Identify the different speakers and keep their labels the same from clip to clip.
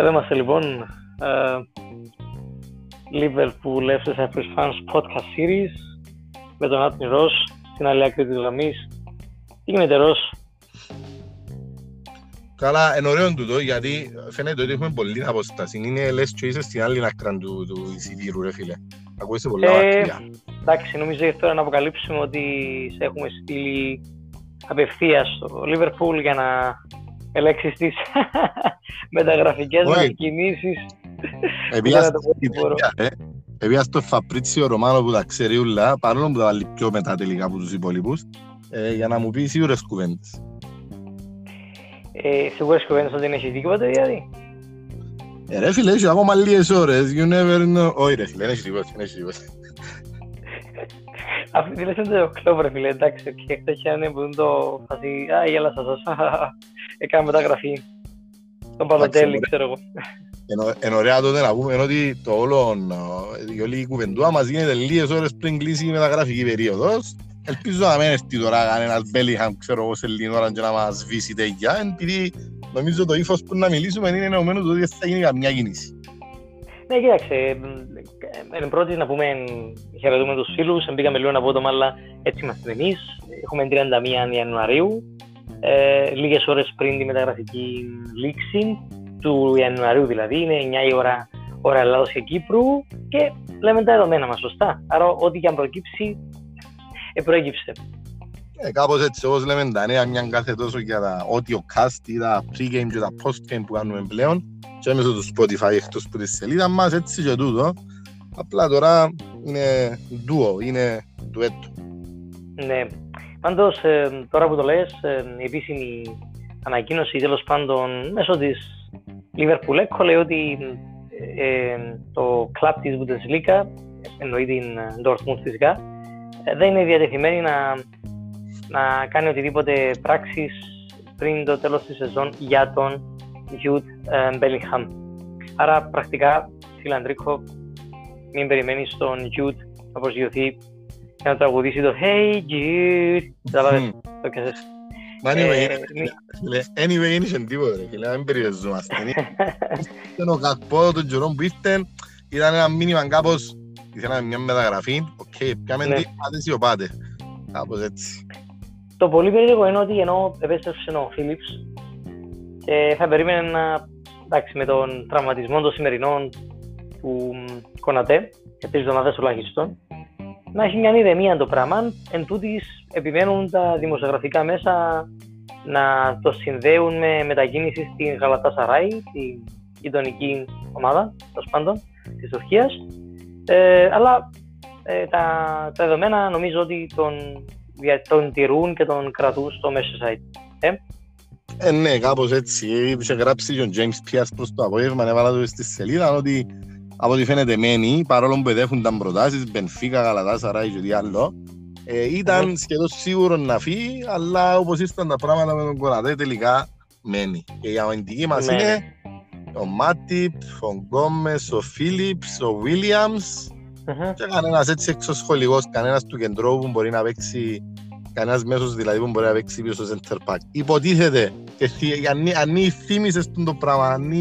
Speaker 1: Εδώ είμαστε λοιπόν. Uh, Liverpool FC Cyprus Fans Podcast Series με τον Άτνη Ρος στην άλλη άκρη της γραμμής. Τι γίνεται Ρος;
Speaker 2: Καλά, είναι ωραίο τούτο γιατί φαίνεται ότι έχουμε πολύ αποστάση. Είναι λες και είσαι στην άλλη άκρα του, του εισιτήρου ρε φίλε. Ακούγεσαι πολλά ε, μακριά.
Speaker 1: Εντάξει, νομίζω για τώρα να αποκαλύψουμε ότι σε έχουμε στείλει απευθείας στο Liverpool για να ελέγξεις τις μεταγραφικές μας κινήσεις.
Speaker 2: Επειδή στο Φαπρίτσιο Ρωμάνο που τα ξέρει ούλα, παρόλο που τα βάλει πιο μετά τελικά από τους υπόλοιπους, ε, για να μου πει σίγουρες κουβέντες.
Speaker 1: Ε, σίγουρες κουβέντες ότι είναι έχει τίποτα δηλαδή;
Speaker 2: Ε, ρε φίλε, έχει ακόμα λίγες ώρες, you never know. Όχι ρε φίλε, δεν έχει τίποτα, δεν έχει τίποτα.
Speaker 1: Αυτή λες είναι το κλόβ ρε φίλε, εντάξει, και χτες είχε που το φασί, α, γέλασα σας, έκανα μεταγραφή. Τον Παλωτέλη, ξέρω εγώ.
Speaker 2: Εν ωραία τότε να πούμε ότι το όλο, η όλη η κουβεντούα μας γίνεται λίγες ώρες πριν κλείσει η μεταγραφική περίοδος. Ελπίζω να μην έρθει τώρα κανένας Μπέλιχαμ, ξέρω εγώ, σε λίγη ώρα και να μας σβήσει τέτοια, επειδή νομίζω το ύφος που να μιλήσουμε είναι εννοωμένο ότι θα γίνει καμιά κίνηση.
Speaker 1: Ναι, κοίταξε, εν πρώτη να πούμε χαιρετούμε τους φίλους, μπήκαμε λίγο από το αλλά έτσι είμαστε εμείς. Έχουμε 31 Ιανουαρίου, ε, λίγες ώρες πριν τη μεταγραφική λήξη του Ιανουαρίου δηλαδή, είναι 9 η ώρα, ώρα Ελλάδος και Κύπρου και λέμε τα δεδομένα μας, σωστά. Άρα ό,τι και αν προκύψει, ε, προέκυψε.
Speaker 2: Ε, κάπως έτσι, όπως λέμε τα νέα, μια κάθε τόσο για τα audio cast ή τα pre-game και τα post-game που κάνουμε πλέον και μέσω του Spotify εκτός που τη σελίδα μας, έτσι και τούτο. Απλά τώρα είναι duo, είναι duetto.
Speaker 1: Ναι. Πάντως, ε, τώρα που το λες, ε, η επίσημη ανακοίνωση τέλος πάντων μέσω της Liverpool Echo λέει ότι ε, το club της Bundesliga, εννοεί την Dortmund φυσικά, ε, δεν είναι διατεθειμένη να, να κάνει οτιδήποτε πράξεις πριν το τέλος της σεζόν για τον Jude ε, Bellingham. Άρα πρακτικά, φιλαντρίκο, μην περιμένεις τον Jude να προσγειωθεί και να τραγουδήσει το Hey Jude. Θα το πιάσες.
Speaker 2: Anyway, είναι και τίποτα ρε φίλε, μην περιοριζόμαστε. Ήταν ο Gakpo των καιρών που ήρθε, ήταν ένα μήνυμα κάπως, ήθελα μια μεταγραφή, οκ, πιάμε τι, πάτε ή πάτε. Κάπως έτσι.
Speaker 1: Το πολύ περίεργο είναι ότι ενώ επέστρεψε ο Φίλιπς και θα περίμενε να, εντάξει, με τον τραυματισμό των σημερινών του Κονατέ, για τρεις εβδομάδες τουλάχιστον, να έχει μια ηρεμία το πράγμα. Εν τούτης επιμένουν τα δημοσιογραφικά μέσα να το συνδέουν με μετακίνηση στην Γαλατά Σαράι, την γειτονική ομάδα, τέλος πάντων, της Τουρκίας. Ε, αλλά ε, τα, τα δεδομένα νομίζω ότι τον, τον τηρούν και τον κρατούν στο Merseyside. Ε;
Speaker 2: Ε, ναι, κάπως έτσι. Είχε γράψει και ο James Pierce προς το απόγευμα, έβαλα το στη σελίδα, ότι από ό,τι φαίνεται μένει, παρόλο που παιδεύουν τα προτάσεις, Μπενφίκα, Γαλατά, Σαράι και τι άλλο, ε, ήταν σχεδόν σίγουρος να φύγει, αλλά όπως ήρθαν τα πράγματα με τον Κορατέ, τελικά μένει. Και η αμυντική μας ναι. είναι ο Μάτιπ, ο Γκόμες, ο Φίλιπς, ο Βίλιαμς uh-huh. και κανένας έτσι εξωσχολικός, κανένας του κεντρώου που μπορεί να παίξει κανένας μέσος δηλαδή που μπορεί να παίξει πίσω στο center pack. Υποτίθεται, και αν θύμισες το πράγμα, αν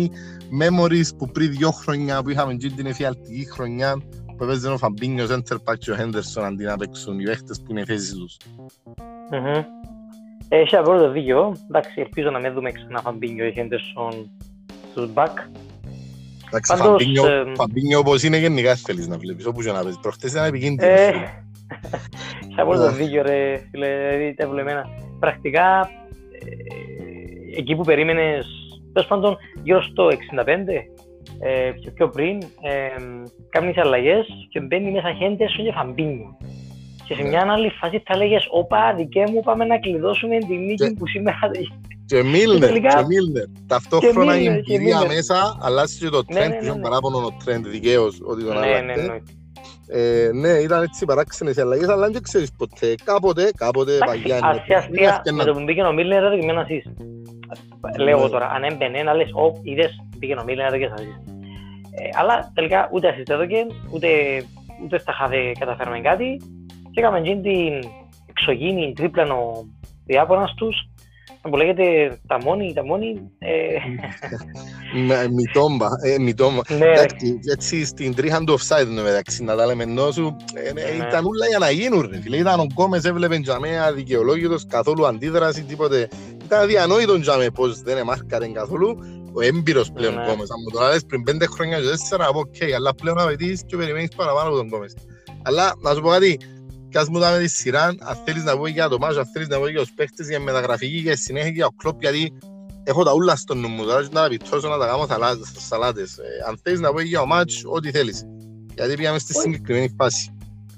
Speaker 2: memories που πριν δύο χρόνια που είχαμε την εφιαλτική χρονιά που έπαιζε ο Φαμπίνιος, ο Σέντερ Πακ και ο Χέντερσον αντί να παίξουν οι παίχτες που είναι οι θέσεις τους.
Speaker 1: Έχει απόλυτο δίκιο. Εντάξει, ελπίζω να μην δούμε ξανά Φαμπίνιο ή Χέντερσον στους μπακ.
Speaker 2: Εντάξει, Φαμπίνιο όπως είναι γενικά θέλεις να βλέπεις, όπου και να παίζεις. Προχτές ήταν επικίνδυνος.
Speaker 1: Έχει απόλυτο δίκιο ρε φίλε, δηλαδή τα εμένα. Πρακτικά, εκεί που περίμενες Τέλος πάντων, γύρω στο 65 ε, και πιο πριν, ε, κάνει αλλαγές και μπαίνει μέσα Χέντερσον και Φαμπίνιο. Και σε ναι. μια άλλη φάση θα λέγες: Όπα, δικέ μου, πάμε να κλειδώσουμε τη νίκη που σήμερα.
Speaker 2: Και Μίλνερ, και Μίλνερ. Ταυτόχρονα η εμπειρία μέσα αλλάζει και το ναι, Trent, είχε παράπονο το Trent δικαίως ότι τον άλλαξε. Ε, ναι, ήταν έτσι παράξενες οι αλλαγές, αλλά δεν ξέρεις ποτέ. Κάποτε, κάποτε
Speaker 1: παλιά. Αστεία, με το που μπήκε ο Μίλνερ, έδωκε μια assist. Λέω τώρα, αν έμπαινε, να λες, «Ω, είδες, πήγε ο Μίλνερ, έδωκε assist». Αλλά τελικά ούτε assist έδωκε, ούτε, ούτε στα χάδε καταφέραμε κάτι. Και έκαμε εκείνη την εξωγήινη τρίπλα ο Ιάπωνας τους που λέγεται τα μόνη, τα μόνη. Ε...
Speaker 2: Μιτόμα, ε, Μιτόμα.
Speaker 1: Ναι,
Speaker 2: Εντάξει, έτσι στην τρίχα του offside είναι μεταξύ, να τα λέμε ενώ σου, ε,
Speaker 1: Ναι.
Speaker 2: ήταν όλα για να γίνουν ρε φίλε. Ήταν ο Γκόμες έβλεπε τζαμέ αδικαιολόγητος, καθόλου αντίδραση, τίποτε. Ήταν αδιανόητο τζαμέ πως δεν εμάρκαρε καθόλου. Ο έμπειρος πλέον
Speaker 1: Ναι.
Speaker 2: Γκόμες, αν μου το λες πριν πέντε χρόνια και τέσσερα, να πω οκ, αλλά πλέον απαιτείς και περιμένεις παραπάνω από τον Γκόμες. Αλλά να σου πω κάτι, κι ας μου τα με τη σειρά, αν θέλεις να πω για το μάτς, αν θέλεις να πω για τους παίχτες, για μεταγραφική και συνέχεια για ο κλόπ, γιατί έχω τα ούλα στο νου μου, τώρα και να τα πιτσώσω να τα κάνω θαλά- σαλάτες. Ε, αν θέλεις να πω για το μάτς, ό,τι θέλεις. Γιατί πήγαμε στη
Speaker 1: Όχι.
Speaker 2: συγκεκριμένη φάση.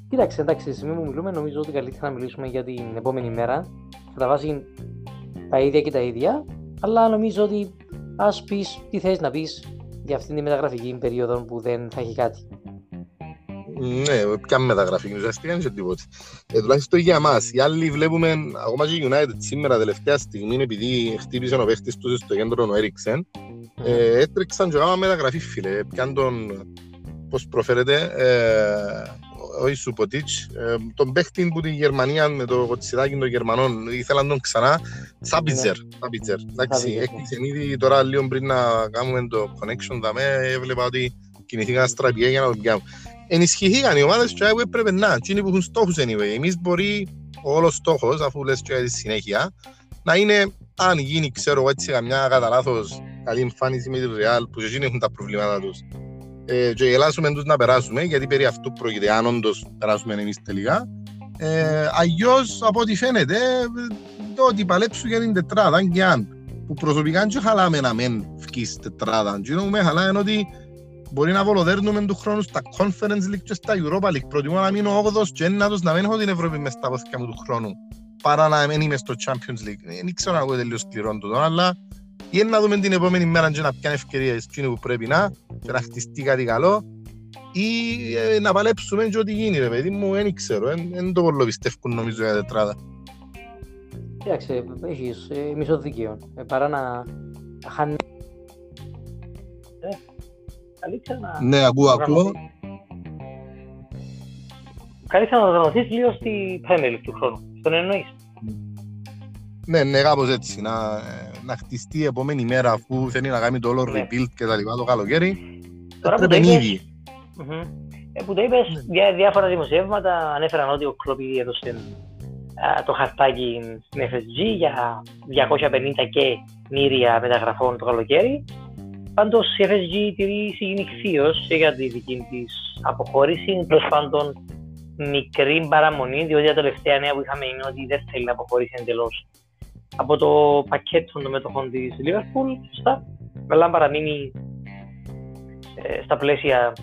Speaker 1: Κοίταξε, εντάξει, στη στιγμή που μιλούμε, νομίζω ότι καλύτερα να μιλήσουμε για την επόμενη μέρα. Κατά βάση τα ίδια και τα ίδια. Αλλά νομίζω ότι ας πεις τι θες να πεις για αυτήν τη μεταγραφική περίοδο που δεν θα έχει κάτι.
Speaker 2: Ναι, ποια μεταγραφή, ουσιαστικά είναι και τίποτε. Ε, τουλάχιστον για εμάς. Οι άλλοι βλέπουμε, ακόμα και η United σήμερα τελευταία στιγμή, επειδή χτύπησε ο παίχτης τους στο κέντρο ο Έριξεν, ε, έτρεξαν και έκαναν μεταγραφή, φίλε. Πιάν τον, πώς προφέρεται, ε, όχι Σουποτίτς, ε, τον παίχτη που την Γερμανία με το κοτσιδάκι των Γερμανών ήθελαν τον ξανά, Σάπιτζερ. Σάπιτζερ. Εντάξει,
Speaker 1: Σάπιτζερ, ναι.
Speaker 2: έκλεισε ήδη τώρα λίγο πριν να κάνουμε το connection δαμέ, έβλεπα ότι κινηθήκαν στραπιέ για να τον πιάνουν. Ενισχυθήκαν οι ομάδες και που έπρεπε να, εκείνοι που έχουν στόχους anyway. Εμείς μπορεί ο όλος στόχος, αφού λες και για τη συνέχεια, να είναι αν γίνει, ξέρω εγώ έτσι, καμιά κατά λάθος καλή εμφάνιση με τη Real, που και εκείνοι έχουν τα προβλήματα τους. Ε, και γελάσουμε τους να περάσουμε, γιατί περί αυτού πρόκειται, αν όντως περάσουμε εμείς τελικά. Ε, αλλιώς, από ό,τι φαίνεται, ε, το ότι παλέψουν για την τετράδα, αν και αν. Που προσωπικά δεν χαλάμε να μεν βγεις τετράδα. Εκείνο που με χαλά είναι ότι μπορεί να βολοδέρνουμε του χρόνου στα Conference League και στα Europa League. Προτιμώ να μείνω 8ος και ένατος να μην έχω την Ευρώπη μες στα πόθηκια μου του χρόνου παρά να μην είμαι στο Champions League. Ε, Δεν ξέρω αν ακούγεται λίγο σκληρό τούτο, αλλά ή να δούμε την επόμενη μέρα και να πιάνει ευκαιρίες εκείνη που πρέπει να και να χτιστεί κάτι καλό ή ε, να παλέψουμε και ό,τι γίνει ρε παιδί μου, δεν ξέρω, δεν το πολύ πιστεύουν νομίζω για τετράδα.
Speaker 1: Κοίταξε, έχεις ε, μισό δίκαιο. Ε, παρά να χάνει. Ε, καλύτερα να.
Speaker 2: Ναι, ακούω, ακούω.
Speaker 1: Καλύτερα να οργανωθεί λίγο στη Premier League του χρόνου. Στον εννοείς.
Speaker 2: Ναι, ναι, κάπως έτσι, να, ε, να χτιστεί η επόμενη μέρα αφού θέλει να κάνει το όλο
Speaker 1: Ναι.
Speaker 2: rebuild και τα λοιπά το καλοκαίρι.
Speaker 1: Τώρα που το
Speaker 2: Έπρεπε
Speaker 1: είπες,
Speaker 2: ήδη.
Speaker 1: Μμμ. Ε, που το είπες,
Speaker 2: Ναι.
Speaker 1: διά, διάφορα δημοσιεύματα ανέφεραν ότι ο Κλόπ ήδη έδωσε α, το χαρτάκι στην FSG για 250 και μύρια μεταγραφών το καλοκαίρι. Πάντως η FSG τηρεί συγνυχθείως για τη δική της αποχώρηση, τέλος πάντων μικρή παραμονή, διότι τα τελευταία νέα που είχαμε είναι ότι δεν θέλει να αποχωρήσει εντελώς από το πακέτο των μετοχών της Liverpool, σωστά, αλλά αν παραμείνει ε, στα πλαίσια,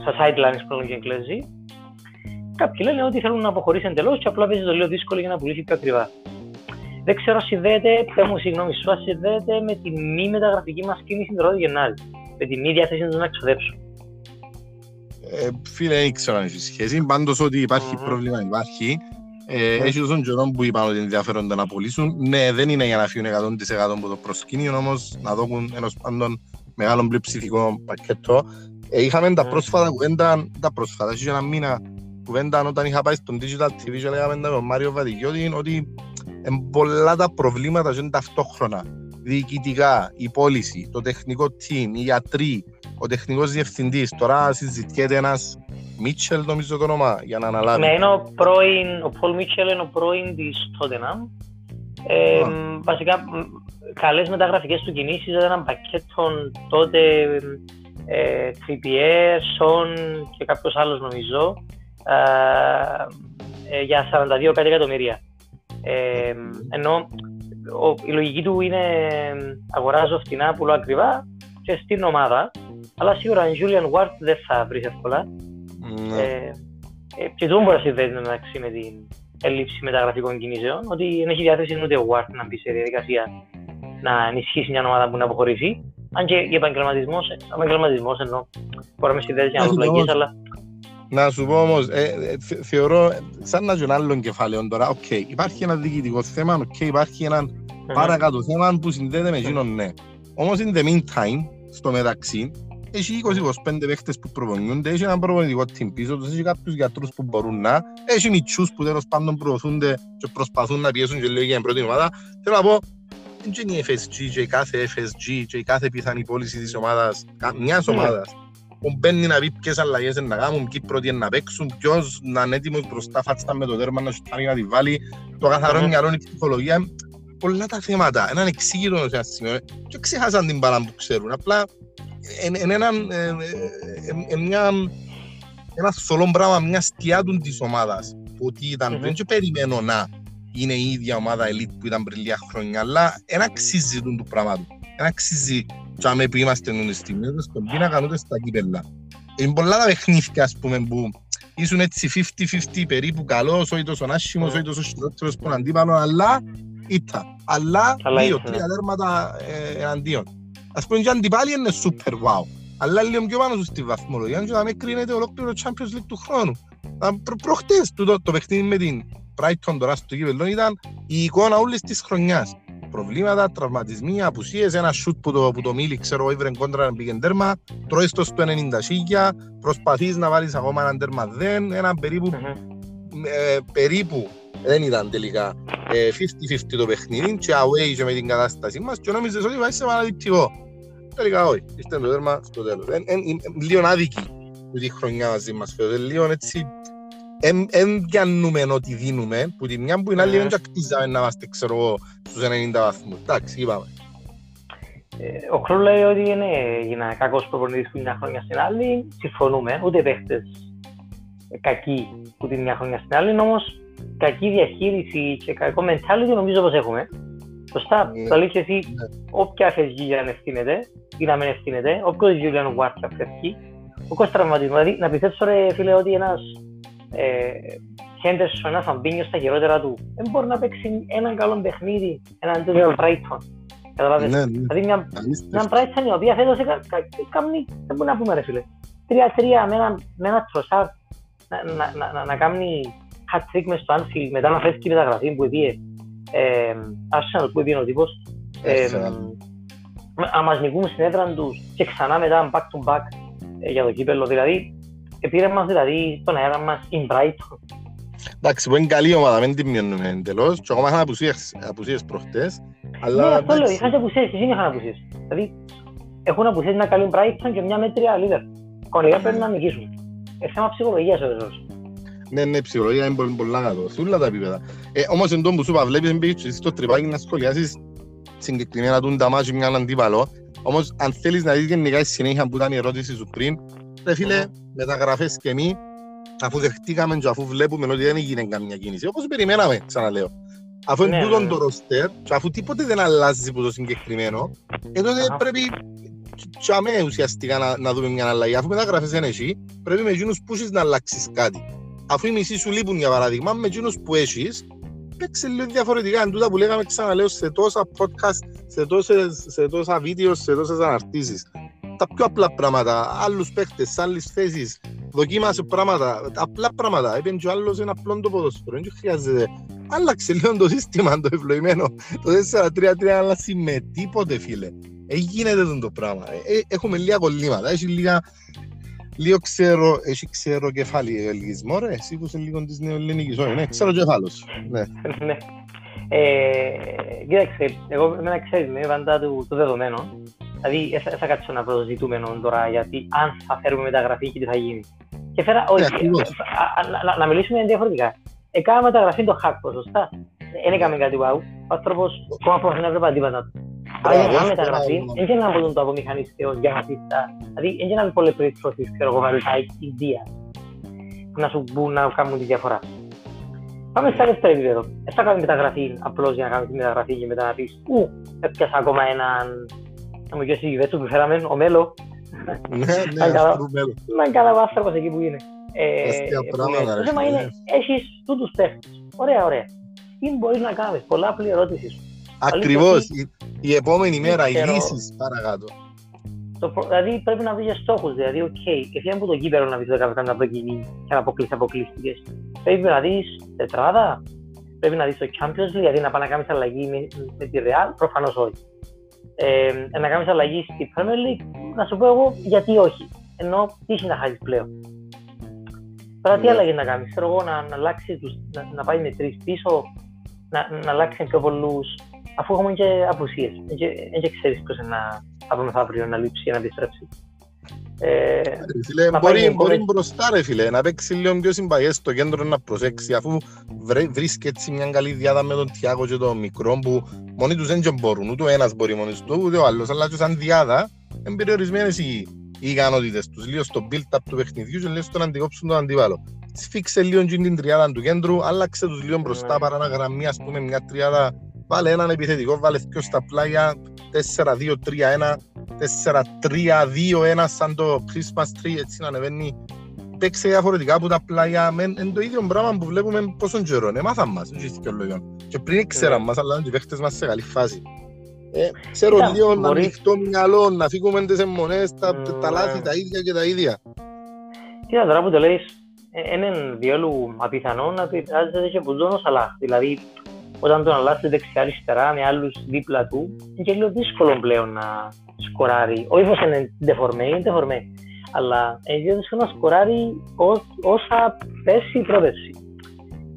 Speaker 1: στα sidelines που λένε και οι Εγγλέζοι. Κάποιοι λένε ότι θέλουν να αποχωρήσει εντελώς και απλά παίζει το λίγο δύσκολο για να πουλήσει πιο ακριβά. Δεν ξέρω αν συνδέεται, πέ μου συγγνώμη, σου αν συνδέεται με τη μη μεταγραφική μας κίνηση τον 1 Γενάρη. Με τη μη διάθεση του να ξοδέψουν.
Speaker 2: Ε, φίλε, δεν ξέρω αν έχεις σχέση. Πάντως ότι υπάρχει
Speaker 1: Μμμ.
Speaker 2: πρόβλημα υπάρχει. Ε,
Speaker 1: Ναι.
Speaker 2: Έχει τόσον καιρό που είπαν ότι ενδιαφέρονται να πουλήσουν. Ναι, δεν είναι για να φύγουν 100% από το προσκήνιο, όμως να δώσουν ενός πάντων μεγάλο πλειοψηφικό πακέτο. Ε, είχαμε τα
Speaker 1: Μμ.
Speaker 2: πρόσφατα κουβέντα, τα πρόσφατα, είχε ένα μήνα κουβέντα όταν είχα πάει στον Digital TV και λέγαμε με τον Μάριο Βαδικιώτη ότι είναι πολλά τα προβλήματα και είναι ταυτόχρονα. Διοικητικά, η πώληση, το τεχνικό team, οι γιατροί, ο τεχνικός διευθυντής. Τώρα συζητιέται ένας Μίτσελ, νομίζω το όνομα, για να αναλάβει.
Speaker 1: Ναι, είναι ο πρώην, ο Πολ Μίτσελ είναι ο πρώην της Tottenham. Ε,
Speaker 2: Α.
Speaker 1: μ, βασικά, μ, καλές μεταγραφικές του κινήσεις ήταν ένα πακέτο τότε ε, Trippier, Son και κάποιος άλλος νομίζω ε, ε, για 42 κάτι εκατομμύρια. Ε, ενώ ο, η λογική του είναι αγοράζω φτηνά, πουλώ ακριβά και στην ομάδα. Αλλά σίγουρα αν Julian Ward δεν θα βρεις εύκολα.
Speaker 2: Ναι.
Speaker 1: Ε, ε, και το μπορεί να συνδέεται μεταξύ με την έλλειψη μεταγραφικών κινήσεων, ότι δεν έχει διάθεση ούτε ο Ward να μπει σε διαδικασία να ενισχύσει μια ομάδα που να αποχωρήσει. Αν και ο επαγγελματισμός, επαγγελματισμός εννοώ, μπορεί να με συνδέεται για να το
Speaker 2: Όχι,
Speaker 1: πλαγείς,
Speaker 2: όμως,
Speaker 1: αλλά
Speaker 2: Να σου πω όμως, ε, ε, θε- θεωρώ σαν να έχει ένα άλλο κεφάλαιο τώρα. Οκ, υπάρχει ένα διοικητικό θέμα, οκ, υπάρχει ένα παρακάτω θέμα που συνδέεται με εκείνον, ναι. Όμως in the meantime, στο μεταξύ, έχει 20-25 παίχτες που προπονιούνται, έχει ένα προπονητικό team πίσω τους, έχει κάποιους γιατρούς που μπορούν να, έχει μητσούς που τέλος πάντων προωθούνται και προσπαθούν να πιέσουν και λίγο για την πρώτη ομάδα. Θέλω να πω, δεν είναι η FSG και η κάθε FSG και η κάθε πιθανή πώληση της ομάδας, μιας ομάδας, που μπαίνει να πει ποιες αλλαγές να κάνουν, ποιοι πρώτοι να παίξουν, ποιος να είναι έτοιμος μπροστά φάτσα με το τέρμα να σου να τη βάλει, το καθαρό μυαλό, η ψυχολογία, πολλά τα θέματα, έναν εξήγητο σε ένα σημείο, και ξεχάσαν την μπάλα που ξέρουν, απλά είναι ένα, ένα θολό πράγμα, μια σκιά του της ομάδας, που τι ήταν πριν. Και περιμένω να είναι η ίδια ομάδα ελίτ που ήταν πριν λίγα χρόνια, αλλά δεν αξίζει το πράγμα του. Δεν αξίζει και που είμαστε νου στιγμή, στον πίνακα ούτε στα κύπελα. Είναι πολλά τα παιχνίδια, ας πούμε, που ήσουν έτσι 50-50 περίπου καλός, όχι τόσο άσχημος, όχι τόσο χειρότερος που αντίπαλο, αλλά ήταν. Αλλά δύο, τρία δέρματα ε, εναντίον. Ας πούμε και αντιπάλοι είναι super wow. Αλλά λίγο πιο πάνω στη βαθμολογία και θα με κρίνεται ολόκληρο Champions League του χρόνου. Προ, προχτές το, το παιχνίδι με την Brighton τώρα στο κύπελο ήταν η εικόνα όλης της χρονιάς. Προβλήματα, τραυματισμοί, απουσίες, ένα σούτ που το, που το μίλη, ξέρω, έβρε κόντρα να πήγαινε τέρμα, τρώεις το στο 90 σίγια, προσπαθείς να βάλεις ακόμα ένα τέρμα δεν, ένα περίπου, mm-hmm. ε, περίπου δεν ήταν τελικά 50-50 ε, το παιχνίδι και away και με την κατάσταση μας και νόμιζες ότι βάζεις σε παραδεικτικό. Τελικά όχι, είστε το τέρμα στο τέλος. Είναι λίγο άδικη τη χρονιά μαζί μας, λίγο έτσι δεν πιάνουμε ό,τι δίνουμε, που τη μια που είναι άλλη δεν κτίζαμε να είμαστε, ξέρω εγώ, στους 90 βαθμούς. Εντάξει, είπαμε.
Speaker 1: Ε, ο Κρού λέει ότι είναι για κακός προπονητής που μια χρόνια στην άλλη, συμφωνούμε, ούτε παίχτες κακοί που την μια χρόνια στην άλλη, όμως κακή διαχείριση και κακό mentality νομίζω πως έχουμε. Σωστά, ναι. το λέει και εσύ, ναι. όποια FSG για να ευθύνεται ή να μην ευθύνεται, όποιος Julian Watch φεύγει, ο κόσμος τραυματισμός. Δηλαδή, να πιστέψω ρε φίλε ότι ένας Χέντερσον, ένα Φαμπίνιο στα χειρότερα του, δεν μπορεί να παίξει έναν καλό παιχνίδι εναντίον του Brighton. Καταλάβες; Ναι, ναι. Δηλαδή μια, μια Brighton η οποία φέτος κάνει, δεν μπορεί να πούμε ρε φίλε, τρία-τρία με ένα, με ένα τροσάρ να, να, να, να, να κάνει hat-trick μες στο Anfield μετά να φέρει μεταγραφή που είπε ε, Arsenal που είπε ο τύπος ε, να μας νικούν στην έδρα τους και ξανά μετά back to back ε, για το κύπελο δηλαδή πήρε μας δηλαδή στον αέρα μας in Brighton.
Speaker 2: Εντάξει, που είναι καλή ομάδα, δεν την μειώνουμε εντελώς και ακόμα είχαν απουσίες, απουσίες προχτές. Αλλά...
Speaker 1: Ναι, αυτό λέω, είχαν απουσίες, εσύ είχαν απουσίες. Δηλαδή, έχουν απουσίες μια καλή Brighton και μια μέτρια Λίβερ. Κονικά πρέπει να νικήσουν. Ε, θέμα ψυχολογίας ο Ρεζός.
Speaker 2: Ναι, ναι, ψυχολογία είναι πολύ πολλά κάτω, σε όλα τα επίπεδα. Ε, όμως εν τόν που σου είπα, βλέπεις μπήκες στο τρυπάκι να σχολιάσεις συγκεκριμένα τον τα μάτια μια αντίπαλο. Όμως αν θέλεις να δεις γενικά η συνέχεια που ήταν η ερώτηση σου πριν, ρε φίλε, μεταγραφές και εμεί, αφού δεχτήκαμε και αφού βλέπουμε ότι δεν έγινε καμία κίνηση, όπως περιμέναμε, ξαναλέω. Αφού είναι ναι, τούτον ναι, το ροστέρ και αφού τίποτε δεν αλλάζει από το συγκεκριμένο, εδώ δεν πρέπει και ουσιαστικά να, να δούμε μια αλλαγή. Αφού μεταγραφές είναι εσύ, πρέπει με εκείνους που έχεις να αλλάξεις κάτι. Αφού οι μισοί σου λείπουν για παράδειγμα, με εκείνους που έχεις, παίξε λίγο διαφορετικά. Είναι τούτα που λέγαμε ξαναλέω σε τόσα podcast, σε, τόσες, σε τόσα βίντεο, σε τόσες αναρτήσεις τα πιο απλά πράγματα, άλλους παίχτες, άλλες θέσεις, δοκίμασε πράγματα, απλά πράγματα. Έπαιρνε και ο άλλος ένα απλό το ποδόσφαιρο, δεν χρειάζεται. Άλλαξε λίγο το σύστημα, το ευλογημένο. Το 4-3-3 άλλαξε με τίποτε, φίλε. Ε, γίνεται το πράγμα. Ε, έχουμε λίγα κολλήματα, έχει λίγα... Λίγο ξέρω, έχει ξέρω κεφάλι ελγισμός, ρε, εσύ που είσαι λίγο της νεοελληνικής, όχι, ναι, ξέρω κεφάλος. Ναι.
Speaker 1: ναι. Ε, κοίταξε, εγώ με ξέρεις, με πάντα του, του δεδομένο, Δηλαδή, θα, θα κάτσω να προζητούμενο τώρα γιατί αν θα φέρουμε μεταγραφή και τι θα γίνει. Και φέρα, όχι, yeah, ναι, να, να, μιλήσουμε διαφορετικά. Έκανα μεταγραφή το Χάκπο, σωστά. Δεν έκαμε κάτι wow. Ο άνθρωπος ακόμα πώς να έβλεπα τίποτα του. Αλλά για να μεταγραφή, δεν και να μπορούν το απομηχανιστέο για να πίστα. Δηλαδή, δεν και να μην πολλές περίπτωσεις, ξέρω εγώ, βαρυτάει ιδία. Να σου μπουν να κάνουν τη διαφορά. Πάμε σε δεύτερο επίπεδο. Δεν θα κάνουμε μεταγραφή απλώς για να κάνουμε τη μεταγραφή και μετά να πεις «Ου, έπιασα ακόμα έναν να μου η Βέτσο που φέραμε, ο Μέλο.
Speaker 2: Ναι, ναι, αυτό Μέλο.
Speaker 1: Να καλά βάστραπος εκεί που είναι. Το θέμα είναι, έχεις τούτους παίχτες. Ωραία, ωραία. Τι μπορείς να κάνεις, πολλά απλή ερώτηση σου.
Speaker 2: Ακριβώς, η επόμενη μέρα, οι λύσεις παρακάτω.
Speaker 1: δηλαδή πρέπει να βρεις στόχους, δηλαδή, οκ, και από το κύπερο να βρεις το καπιτάν να προκυνεί και να αποκλείς αποκλείστηκες. Πρέπει να δεις τετράδα, πρέπει να δεις το Champions League, δηλαδή να πάει να κάνεις αλλαγή με, με τη Real, προφανώς όχι ε, να κάνεις αλλαγή στη Premier League, να σου πω εγώ γιατί όχι. Ενώ τι έχει να χάσεις πλέον. Τώρα τι ναι. αλλαγή να κάνεις, ξέρω εγώ να, να αλλάξει, τους, να, να πάει με τρεις πίσω, να, να αλλάξει πιο πολλούς αφού έχουμε και απουσίες. Δεν ξέρεις πώς να από μεθαύριο να λείψει ή να επιστρέψει.
Speaker 2: Ε, φίλε, μπορεί, μπορεί μπροστά ρε φίλε, να παίξει λίγο πιο συμπαγές στο κέντρο να προσέξει αφού βρίσκει έτσι μια καλή διάδα με τον Τιάκο και τον μικρό που μόνοι τους δεν μπορούν, ούτε ο ένας μπορεί μόνοι του, ούτε ο άλλος, αλλά και σαν διάδα είναι περιορισμένες οι, οι ικανότητες τους, λίγο στο build-up του παιχνιδιού και λίγο στο να αντικόψουν τον αντιβάλλο. Σφίξε λίγο την τριάδα του κέντρου, άλλαξε τους λίγο μπροστά ναι. παρά να γραμμή, ας πούμε, μια τριάδα, βάλε έναν επιθετικό, βάλε δυο στα πλάγια, 4-2-3-1, 4-3-2-1 σαν το Christmas tree έτσι να ανεβαίνει παίξε διαφορετικά από τα πλάγια είναι το ίδιο πράγμα που βλέπουμε πόσο καιρό είναι μάθαν μας και πριν ήξεραν ναι. μας αλλά οι παίχτες μας σε καλή φάση ε, ξέρω λίγο να ανοιχτώ μυαλό, να φύγουμε τις αιμονές, τα, τα λάθη, τα ίδια και τα ίδια.
Speaker 1: Κοίτα τώρα που το λέεις, είναι διόλου απιθανό να επηρεάζεται και από τον Σαλάχ. Δηλαδή, όταν τον αλλάζει δεξιά-αριστερά με άλλους δίπλα του, είναι και λίγο δύσκολο πλέον να σκοράρει. Όχι πως είναι ντεφορμέ, είναι ντεφορμέ. Αλλά είναι δύσκολο να σκοράρει όσα πέσει η πρόταση.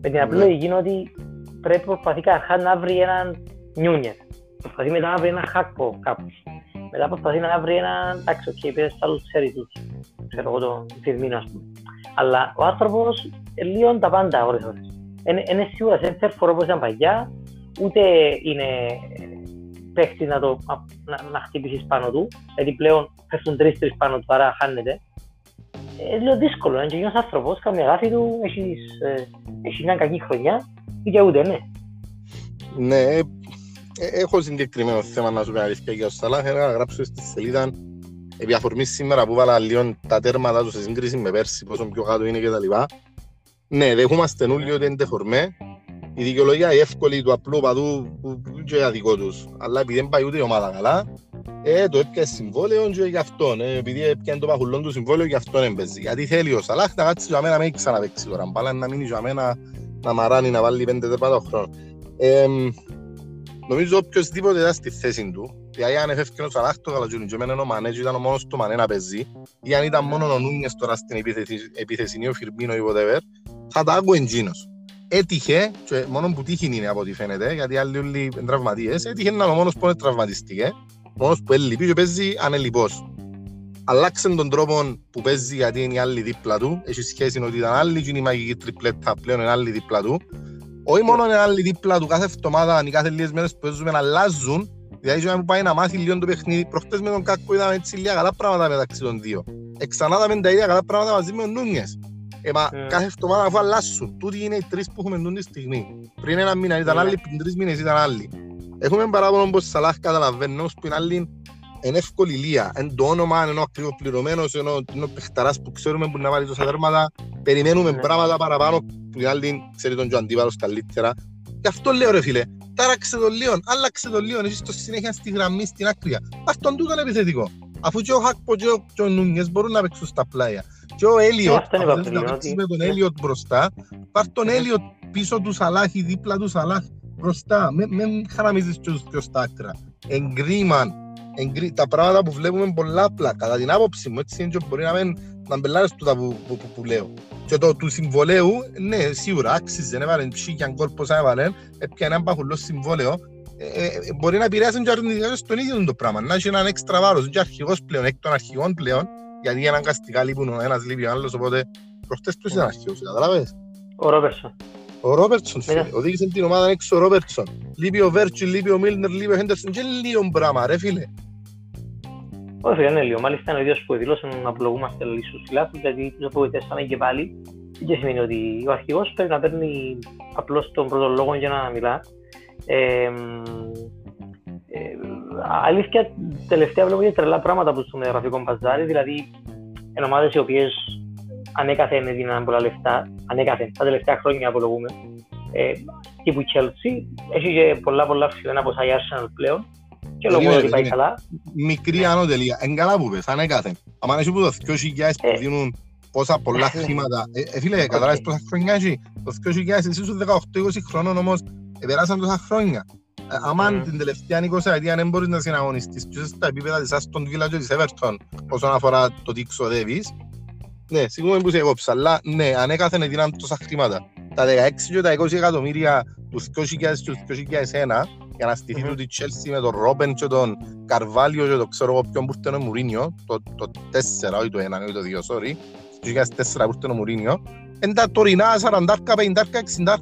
Speaker 1: Με την απλή λογική είναι ότι πρέπει προσπαθεί καταρχά να βρει έναν νιούνιερ. Προσπαθεί μετά να βρει ένα χάκο κάπου. Μετά προσπαθεί να βρει ένα. Εντάξει, οκ, πήρε στου άλλους ξέρει τους. Ξέρω εγώ τον Φιρμίνο, ας πούμε. Αλλά ο άνθρωπος λίγο τα πάντα ώρε ώρε. Είναι σίγουρα σε τερφόρ όπω ήταν παγιά, ούτε είναι παίχτη να, το, να, να χτυπήσεις πάνω του. Γιατί πλέον πέφτουν τρει-τρει πάνω του, άρα χάνεται. Είναι λίγο δύσκολο. Είναι και ένα άνθρωπος, καμία γάφη του, έχεις, ε, έχει μια κακή χρονιά ή ούτε, ναι.
Speaker 2: Ναι, ε, έχω συγκεκριμένο θέμα να σου πει αλήθεια για ο Σαλάχ. Ένα να γράψω στη σελίδα επί αφορμή σήμερα που βάλα λίγο τα τέρματα του σε σύγκριση με πέρσι, πόσο πιο κάτω είναι κτλ. Ναι, δεχόμαστε όλοι ότι είναι τεφορμέ. Η δικαιολογία η εύκολη του απλού παδού που είναι αδικό τους. Αλλά επειδή δεν πάει ούτε η ομάδα καλά, ε, το έπιασε συμβόλαιο και γι' αυτό. Ε, επειδή έπιανε το παχουλόν του συμβόλαιο, γι' αυτό δεν παίζει. Γιατί θέλει ο Σαλάχ να κάτσει για μένα, μην ξαναπαίξει τώρα. Μπάλα να μείνει για μένα, να μαράνει, να βάλει πέντε τέπατα χρόνο. Ε, νομίζω οποιοςδήποτε ήταν στη θέση του, δηλαδή αν έφευκε ο Σαλάχ το καλατζούνι και εμένα ο Μανέ ήταν ο μόνος του Μανέ να παίζει, ή αν ήταν μόνο ο Νούνιες τώρα στην επίθεση, ή ο Φιρμίνο ή whatever, θα τα άκουε εντζίνος. Έτυχε, και μόνο που τύχη είναι από ό,τι φαίνεται, γιατί άλλοι όλοι είναι τραυματίες, έτυχε να είναι ο μόνος που τραυματιστήκε, μόνος που έλειπη και παίζει ανελειπώς. Αλλάξε τον τρόπο που παίζει γιατί είναι οι άλλοι δίπλα του, έχει σχέση ότι ήταν άλλοι και είναι η μαγική τριπλέτα πλέον είναι άλλοι δίπλα του. Όχι μόνο είναι άλλοι δίπλα του κάθε εβδομάδα ή κάθε λίγες μέρες που παίζουμε να αλλάζουν, δηλαδή που πάει να μάθει λίγο το παιχνίδι, προχτές με τον Κάκο είδαμε έτσι λίγα καλά πράγματα μεταξύ των δύο. Εξανά τα ίδια καλά πράγματα μαζί με τον Νούνιες. Ε, μα mm. κάθε εβδομάδα αφού αλλάσουν. Τούτοι είναι οι τρεις που έχουμε τη στιγμή. Πριν ένα μήνα ήταν άλλοι, πριν τρεις μήνες ήταν άλλοι. Έχουμε παράπονο πως Σαλάχ καταλαβαίνω, που είναι άλλοι είναι εύκολη λία. Εν το όνομα, ενώ ακριβώς πληρωμένος, ενώ είναι ο παιχταράς που ξέρουμε που να βάλει τόσα τέρματα, περιμένουμε mm. πράγματα παραπάνω που είναι άλλοι ξέρει τον και αντίπαλος καλύτερα. Γι' αυτό λέω ρε φίλε, τάραξε τον Λίον, άλλαξε τον Λίον, εσείς το συνέχεια στη γραμμή, στην άκρια. Πάρ' τον τούτον επιθετικό. Αφού και ο Χάκπο και ο Νούνιες μπορούν να παίξουν στα πλάια. Και ο Έλιοτ, με τον Έλιοτ μπροστά, πάρ τον Έλιοτ πίσω του Σαλάχ ή δίπλα του Σαλάχ μπροστά. Μην χαραμίζεις τους πιο στα άκρα. Εγκρίμαν. Τα πράγματα που βλέπουμε πολλά απλά. Κατά την άποψη μου, έτσι είναι και μπορεί να μην να μπελάρεις τούτα που, που, που, που λέω. Και το του συμβολέου, ναι, σίγουρα άξιζε, έβαλε τσίκιαν κόρπος, έβαλε, έπιανε ένα παχουλός συμβόλαιο, ε, ε, μπορεί να επηρεάσει και αρνητικά στον ίδιο το πράγμα. Να έχει έναν έξτρα βάρος, και αρχηγός πλέον, εκ των αρχηγών πλέον, γιατί αναγκαστικά λείπουν ο ένας λείπει ο άλλος, οπότε προχτές ποιος ήταν αρχηγός, καταλάβες.
Speaker 1: Ο Ρόμπερσον.
Speaker 2: Ο Ρόμπερτσον, φίλε, οδήγησε την ομάδα έξω ο Ρόμπερτσον. Λείπει ο Βέρτσι, λείπει ο Μίλνερ, λείπει ο Χέντερσον και λίγο πράγμα, ρε φίλε.
Speaker 1: Όχι, δεν είναι λίγο. Μάλιστα είναι ο ίδιος που δηλώσε να απολογούμαστε λίγο στους λάθος, γιατί τους απογοητεύσαμε και πάλι. Και σημαίνει ότι ο αρχηγός πρέπει να παίρνει απλώς τον πρώτο λόγο για να μιλά. Ε, ε, αλήθεια, τελευταία βλέπω και τρελά πράγματα που στον γραφικό μπαζάρι, δηλαδή εν ομάδες οι οποίες ανέκαθεν έδιναν πολλά λεφτά, ανέκαθεν, τα τελευταία χρόνια απολογούμε, ε, τύπου Chelsea, έχει και πολλά πολλά φιωμένα ποσά η Arsenal πλέον, και λόγω ότι πάει καλά.
Speaker 2: Μικρή ανώτελεια, εν καλά που πες, ανέκαθεν. Αν έχει που το 2.000 που ε. δίνουν πόσα πολλά χρήματα, ε, φίλε, καταλάβεις πόσα χρόνια έχει, το 2.000 εσύ σου 18-20 χρόνων όμως, περάσαν τόσα χρόνια. Αν την τελευταία 20 ετία δεν μπορείς να συναγωνιστείς και στα επίπεδα της Aston Villa και της Everton όσον αφορά το τι ξοδεύεις, ναι, σίγουρα που σε έκοψα, αλλά ναι, ανέκαθεν έδιναν τόσα χρήματα. Τα 16 και τα 20 εκατομμύρια του 2000 και τους 2001 για να στηθεί mm-hmm. του τη Chelsea με τον Ρόπεν και τον Καρβάλιο και το ξέρω εγώ ποιον που ήρθε ο Μουρίνιο, το, το 4, όχι το 1, όχι το 2, sorry, το 2004 που ήρθε ο Μουρίνιο, είναι τα τωρινά 40, 50, 60.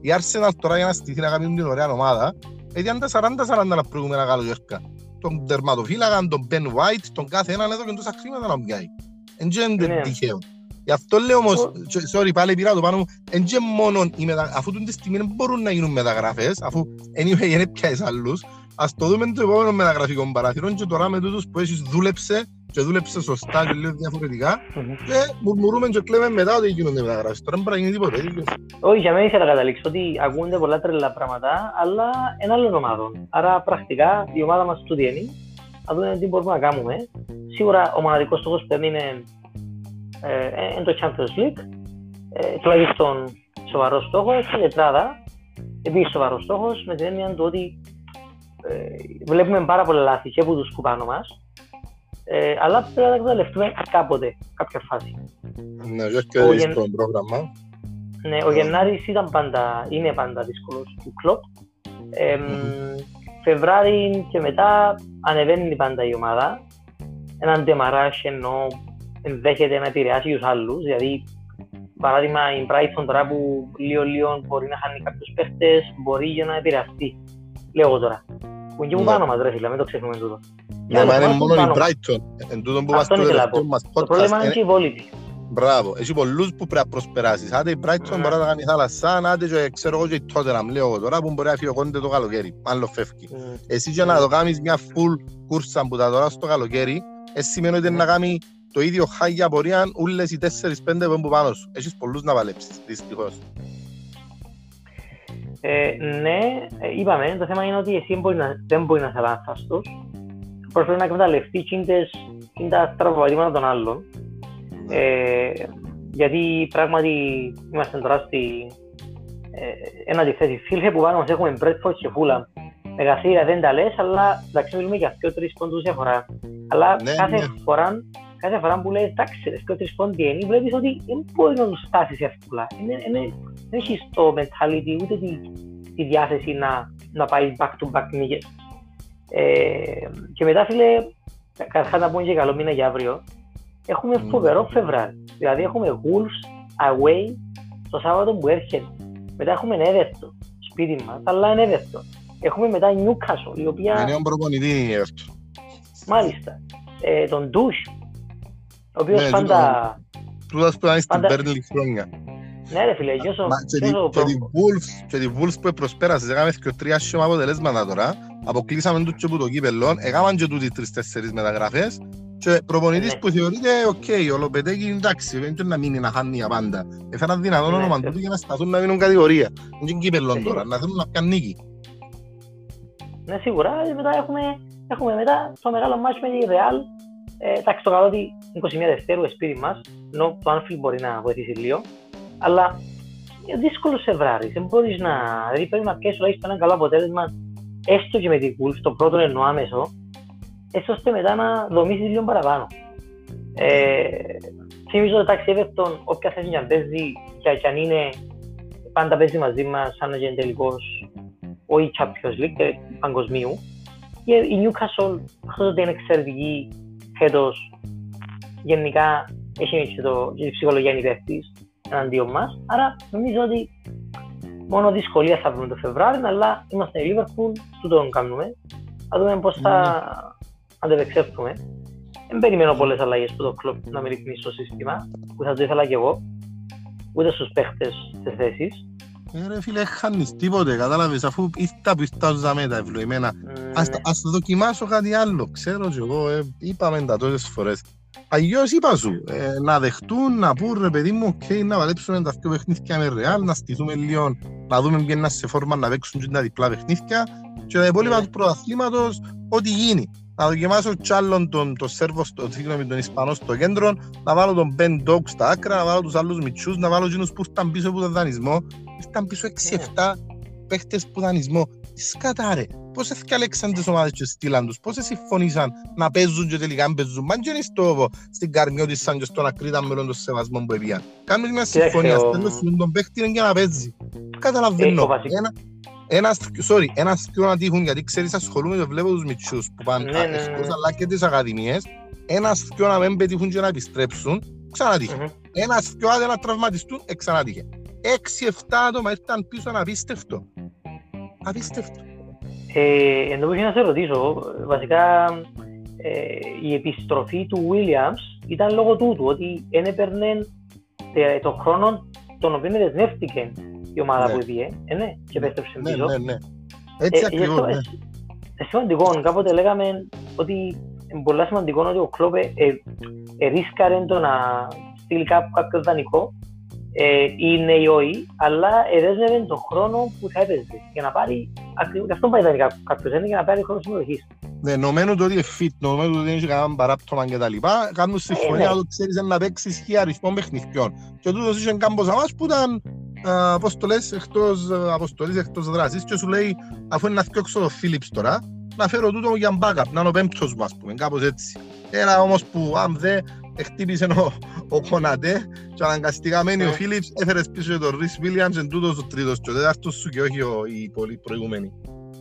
Speaker 2: Η Arsenal τώρα για να στηθεί να κάνει την ωραία ομάδα, ήταν τα 40-40 τα προηγούμενα καλοκαίρια. Τον τερματοφύλακα, τον Ben White, τον κάθε έναν εδώ και τόσα χρήματα να πιάει. Είναι ναι. τυχαίο. Γι' αυτό λέω όμως, sorry πάλι πήρα το πάνω μου, εν και μόνο, αφού την στιγμή δεν μπορούν να γίνουν μεταγραφές, αφού anyway είναι πια εις άλλους, ας το δούμε το επόμενο μεταγραφικό παράθυρο και τώρα με τούτους που έχεις δούλεψε και δούλεψε σωστά και λίγο διαφορετικά και μουρμουρούμε και κλαίμε μετά ότι γίνονται μεταγραφές. Τώρα δεν μπορεί να γίνει τίποτα.
Speaker 1: Όχι, για μένα ήθελα να καταλήξω ότι ακούνται πολλά τρελά πράγματα, αλλά ένα άλλο ομάδων. Άρα πρακτικά η ομάδα μας του διένει, θα δούμε τι μπορούμε να κάνουμε. Σίγουρα ο μοναδικός στόχος που είναι ε, το Champions League, ε, τουλάχιστον σοβαρός στόχος και η τετράδα. Επίσης σοβαρός στόχος με την έννοια του ότι ε, βλέπουμε πάρα πολλά λάθη και από τους που πάνω μας. Ε, αλλά πρέπει να τα εκμεταλλευτούμε κάποτε, κάποια φάση.
Speaker 2: Ναι, όχι και ο γεν... πρόγραμμα.
Speaker 1: Ναι, ο Γενάρης ήταν πάντα, είναι πάντα δύσκολος του κλοπ. Ε, mm-hmm. Φεβράρι και μετά ανεβαίνει πάντα η ομάδα. Έναν ντεμαράς ενώ ενδέχεται να επηρεάσει τους άλλους, δηλαδή παράδειγμα η Brighton τώρα που λίγο λίγο μπορεί να χάνει κάποιους παίχτες, μπορεί για να επηρεαστεί, λέω τώρα. Που είναι και που ναι. πάνω μας ρε φίλε, μην το ξεχνούμε τούτο.
Speaker 2: Ναι, μα είναι μόνο η Brighton, εν τούτο που μας το τελευταίο
Speaker 1: μας podcast. Το πρόβλημα είναι και η βόλητη.
Speaker 2: Μπράβο, έχει πολλούς που πρέπει να προσπεράσεις. Άντε η Brighton ναι. μπορεί να κάνει θάλασσα, άντε και ξέρω εγώ και η Tottenham, λέω εγώ τώρα που μπορεί να φύγει ο Κόντε το καλοκαίρι, άλλο φεύγει. Εσύ και να το κάνεις μια full κούρσα που τα τώρα στο καλοκαίρι, εσύ σημαίνει ότι να κάνει το ίδιο χάγια πορεία όλες οι 4-5 που πάνω σου. Έχεις πολλούς να παλέψεις, δυστυχώς.
Speaker 1: Ε, ναι, ε, είπαμε, το θέμα είναι ότι εσύ μπορεί να, δεν μπορεί να είσαι λάθαστος. Προσπαθεί να εκμεταλλευτεί και τα στραβοβατήματα των άλλων. Ε, γιατί πράγματι είμαστε τώρα στη ε, ένα τη θέση φίλε που πάνω μας έχουμε Μπρέτφορτ και Φούλα. Μεγαθύρα δεν τα λες, αλλά εντάξει μιλούμε για αυτό τρεις πόντους διαφορά. Αλλά ναι, κάθε ναι. φορά κάθε φορά που λέει εντάξει, ρε, και τρεις πόντι είναι, βλέπεις ότι δεν μπορεί να τους φτάσεις εύκολα. Δεν έχεις το mentality ούτε τη, τη διάθεση να, να πάει back to back νίκες. Ε, και μετά, φίλε, καταρχάς να πούμε και καλό μήνα για αύριο, έχουμε mm. φοβερό Φεβράρι. Δηλαδή έχουμε Wolves away το Σάββατο που έρχεται. Μετά έχουμε Everton, σπίτι μας, αλλά είναι Everton. Έχουμε μετά Newcastle, η οποία...
Speaker 2: Είναι ο προπονητή η Everton.
Speaker 1: Μάλιστα. Ε, τον Douche, ο οποίος ναι, πάντα...
Speaker 2: Τούτας που ήταν στην Πέρνλι χρόνια.
Speaker 1: Ναι ρε φίλε, και όσο...
Speaker 2: Και τη Wolves που προσπέρασε, έκαμε και τρία σιώμα αποτελέσματα τώρα, αποκλείσαμε τους και που το κύπελλον, έκαναν και τούτοι τρεις-τέσσερις μεταγραφές και προπονητής ναι. που θεωρείται, οκ, ο Λοπετέγκι εντάξει, δεν είναι να μείνει να χάνει για πάντα. Έφεραν δυνατόν ναι, όνομα του για να σταθούν να μείνουν κατηγορία. Είναι και κύπελλον τώρα, να θέλουν να πιάνουν νίκη.
Speaker 1: Ναι, σίγουρα, μετά έχουμε, έχουμε μετά το μεγάλο ματς με τη Real ε, εντάξει, το καλό ότι 21 Δευτέρου σπίτι μας, ενώ το Anfield μπορεί να βοηθήσει λίγο, αλλά είναι δύσκολο σε βράδυ. Δεν μπορείς να. Δηλαδή πρέπει να πιέσεις τουλάχιστον ένα καλό αποτέλεσμα, έστω και με την Wolves, το πρώτο εννοώ άμεσο, έτσι ώστε μετά να δομήσεις λίγο παραπάνω. Ε, θυμίζω ότι εντάξει, Everton, όποια θέση να παίζει και αν είναι πάντα παίζει μαζί μας, σαν να γίνει τελικό όχι Champions League, ε, παγκοσμίου. Και η Newcastle, αυτός ότι είναι εξαιρετική φέτος γενικά έχει και, το, και η ψυχολογία υπεύθυνης εναντίον μας. Άρα νομίζω ότι μόνο δυσκολία θα βρούμε το Φεβράρι, αλλά είμαστε η Liverpool, του τον κάνουμε. Θα δούμε πώς θα mm. αντεπεξέλθουμε. Δεν περιμένω πολλές αλλαγές που το κλοπ να με ρυθμίσει το σύστημα, που θα το ήθελα και εγώ, ούτε στους παίχτες τη θέση.
Speaker 2: Ε, ρε φίλε, χάνεις τίποτε, κατάλαβες, αφού ήρθα που ήρθα τα ευλογημένα. Mm. Ας, ας δοκιμάσω κάτι άλλο, ξέρω και εγώ, ε, είπαμε τα τόσες φορές. Αγιώς είπα σου, ε, να δεχτούν, να πούν ρε παιδί μου, okay, να βαλέψουμε τα δύο παιχνίδια με ρεάλ, να στηθούμε λίγο, να δούμε ποιοι είναι σε φόρμα να παίξουν και τα διπλά παιχνίδια και τα υπόλοιπα mm. του πρωταθλήματος, ό,τι γίνει να δοκιμάσω κι άλλον τον, το Σέρβο, στο, συγγνώμη, τον Ισπανό στο κέντρο, να βάλω τον Ben Dog στα άκρα, να βάλω τους άλλους μητσούς, να βάλω εκείνους που ήταν πίσω από τον δανεισμό. Ήρθαν πίσω 6-7 παίχτες που δανεισμό. Τι σκατά ρε, πώς έφτιαλεξαν τις ομάδες και στείλαν τους, πώς συμφωνήσαν να παίζουν και τελικά να παίζουν. Μα και είναι στο, στην καρμιό της σαν και στον ακρίτα μέλον των σεβασμών που έπιαν. Κάνουν μια συμφωνία, στέλνουν τον παίχτη για να παίζει. Καταλαβαίνω. ένας, sorry, ένας πιο να τύχουν, γιατί ξέρεις ασχολούμαι και βλέπω τους μητσούς που πάνε
Speaker 1: Ναι, ναι, ναι.
Speaker 2: εκτός, αλλά και τις ακαδημίες, ένας πιο να μην πετύχουν και να επιστρέψουν, ξανατύχε.
Speaker 1: Μμμ.
Speaker 2: Ένας πιο άντε να τραυματιστούν, εξανατύχε. Έξι-εφτά άτομα ήρθαν πίσω, απίστευτο. Απίστευτο.
Speaker 1: Ε, εν τω μεταξύ να σε ρωτήσω, βασικά ε, η επιστροφή του Williams ήταν λόγω τούτου, ότι δεν έπαιρνε τε- το χρόνο τον οποίο δεσμεύτηκε η ομάδα
Speaker 2: Ναι.
Speaker 1: που πήγε, ε, ναι, και επέστρεψε
Speaker 2: Ναι,
Speaker 1: πίσω.
Speaker 2: ναι, ναι. Έτσι
Speaker 1: Ε,
Speaker 2: ακριβώς,
Speaker 1: γι' αυτό,
Speaker 2: ναι.
Speaker 1: ε, ε, σημαντικό, κάποτε λέγαμε ότι είναι πολύ σημαντικό ότι ο Κλόπ ε, ε, ε, ρίσκαρε το να στείλει κάπου κάποιο δανεικό ε, ή ναι ή όχι, αλλά εδέσμευε τον χρόνο που θα έπαιζε για να πάρει, ακριβώς, γι' αυτό πάει δανεικά κάποιος, είναι για να πάρει χρόνο συμμετοχής.
Speaker 2: Ναι, νομένου το ότι είναι fit, νομένου το ότι δεν έχει κανέναν παράπτωμα και τα λοιπά, κάνουν συμφωνία
Speaker 1: ναι.
Speaker 2: το ξέρεις να παίξεις χι αριθμό παιχνιδιών. Και τούτος είχε κάμπος αμάς που ήταν, α, πώς το λες, εκτός α, αποστολής, εκτός δράσης και σου λέει, αφού είναι να φτιάξω το Philips τώρα, να φέρω τούτο για backup, να είναι ο πέμπτος μου, ας πούμε, κάπως έτσι. Ένα όμως που αν δεν χτύπησε ο, ο Κονατέ και αναγκαστικά μένει ο
Speaker 1: Ναι.
Speaker 2: Philips, έφερες πίσω τον Rhys Williams, εν τούτος ο τρίτος και ο τέταρτος σου και όχι ο, οι πολύ προηγούμενοι.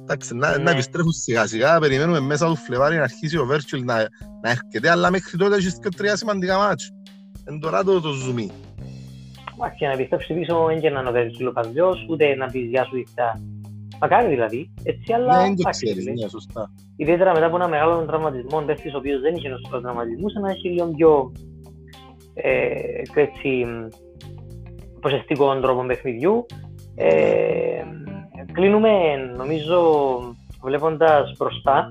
Speaker 2: Εντάξει, να,
Speaker 1: Ναι.
Speaker 2: να επιστρέφουν σιγά σιγά, περιμένουμε μέσα του Φλεβάρι να αρχίσει ο Virtual να, να έρχεται, αλλά μέχρι τότε έχεις και τρία σημαντικά μάτς. Εν τώρα το, το ζουμί.
Speaker 1: Μα και να επιστρέψει πίσω δεν και να είναι ο Βέρκυλο παλιός, ούτε να πεις γεια σου ήρθα. Μακάρι δηλαδή, έτσι, αλλά
Speaker 2: Ναι, δεν το
Speaker 1: εντάξει,
Speaker 2: ξέρεις,
Speaker 1: φίλε.
Speaker 2: ναι, σωστά.
Speaker 1: Ιδιαίτερα μετά από ένα μεγάλο τραυματισμό, παίχτης ο οποίος δεν είχε νοσοκό τραυματισμούς, να έχει λίγο πιο ε, πιο έτσι, προσεκτικό τρόπο παιχνιδιού. Ε, κλείνουμε, νομίζω, βλέποντας μπροστά,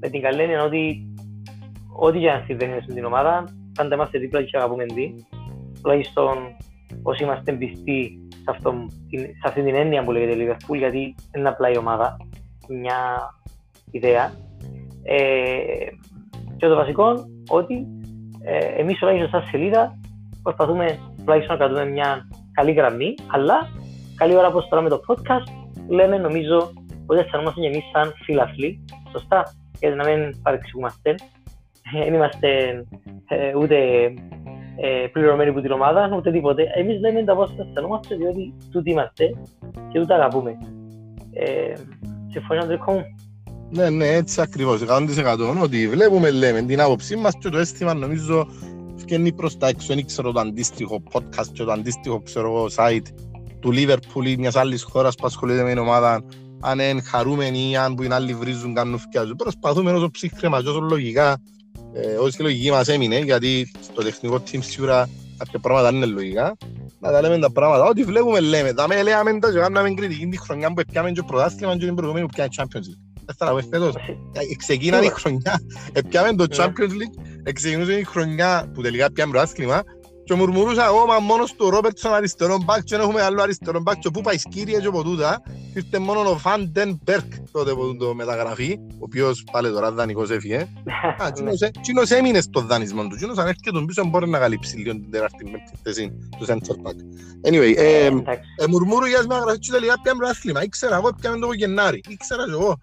Speaker 1: με την καλή έννοια ότι ό,τι και αν συμβαίνει στην ομάδα, πάντα είμαστε δίπλα και αγαπούμε τι. Τουλάχιστον όσοι είμαστε πιστοί σε, αυτό, σε αυτή την έννοια που λέγεται Liverpool, γιατί δεν είναι απλά η ομάδα, μια ιδέα. Ε, και το βασικό, ότι ε, εμείς τουλάχιστον σαν σελίδα προσπαθούμε τουλάχιστον να κρατούμε μια καλή γραμμή, αλλά καλή ώρα όπως τώρα με το podcast λέμε νομίζω ότι αισθανόμαστε και εμείς σαν φίλαθλοι, σωστά, γιατί να μην παρεξηγούμαστε. Δεν είμαστε ε, ούτε ε, πληρωμένοι από την ομάδα, ούτε τίποτε. Εμείς λέμε τα πώς αισθανόμαστε, διότι τούτοι είμαστε και τούτα αγαπούμε. Ε, συμφωνείς, Αντρικό μου;
Speaker 2: Ναι, ναι, έτσι ακριβώς, 100% ότι βλέπουμε, λέμε, την άποψή μας και το αίσθημα νομίζω βγαίνει προς τα έξω, δεν ξέρω το αντίστοιχο podcast και το αντίστοιχο, ξέρω εγώ, site του Liverpool ή μιας άλλης χώρας που ασχολείται με την ομάδα, αν είναι χαρούμενοι ή αν που είναι άλλοι βρίζουν, κάνουν φτιάζουν. Προσπαθούμε όσο ψύχρεμα και όσο λογικά, ε, όσο η λογική μας έμεινε, γιατί στο τεχνικό team σίγουρα κάποια πράγματα δεν είναι λογικά, να τα λέμε τα πράγματα. Ό,τι βλέπουμε λέμε. Τα με λέμε τα και κάναμε κριτική τη χρονιά που πιάμε και πρωτάθλημα και την προηγούμενη που πιάμε Champions League. Δεν θα τα πω φέτος. Ε, Ξεκίνανε η χρονιά, πιάμε το
Speaker 1: Ναι.
Speaker 2: Champions League, ξεκινούσε η χρονιά που τελικά πιάμε πρωτάθλημα και μουρμουρούσα εγώ μα μόνος του Ρόπερτσον αριστερό μπακ και δεν έχουμε άλλο αριστερό μπακ και πού πάει σκύρια και από τούτα ήρθε μόνο ο Φαντεν Μπέρκ τότε που το μεταγραφεί ο οποίος πάλι τώρα δανεικός έφυγε. Α, τσίνος έ- τσίνος έμεινε στο δανεισμό του. Τσίνος αν έρχεται τον πίσω μπορεί να καλύψει λίγο την τεράστια με τη θέση του center back anyway ε,
Speaker 1: Εντάξει.
Speaker 2: ε, μουρμούρου για μεταγραφή και τελικά πιάμε πρωτάθλημα ήξερα εγώ πιάμε το Γενάρη. Ήξερα και εγώ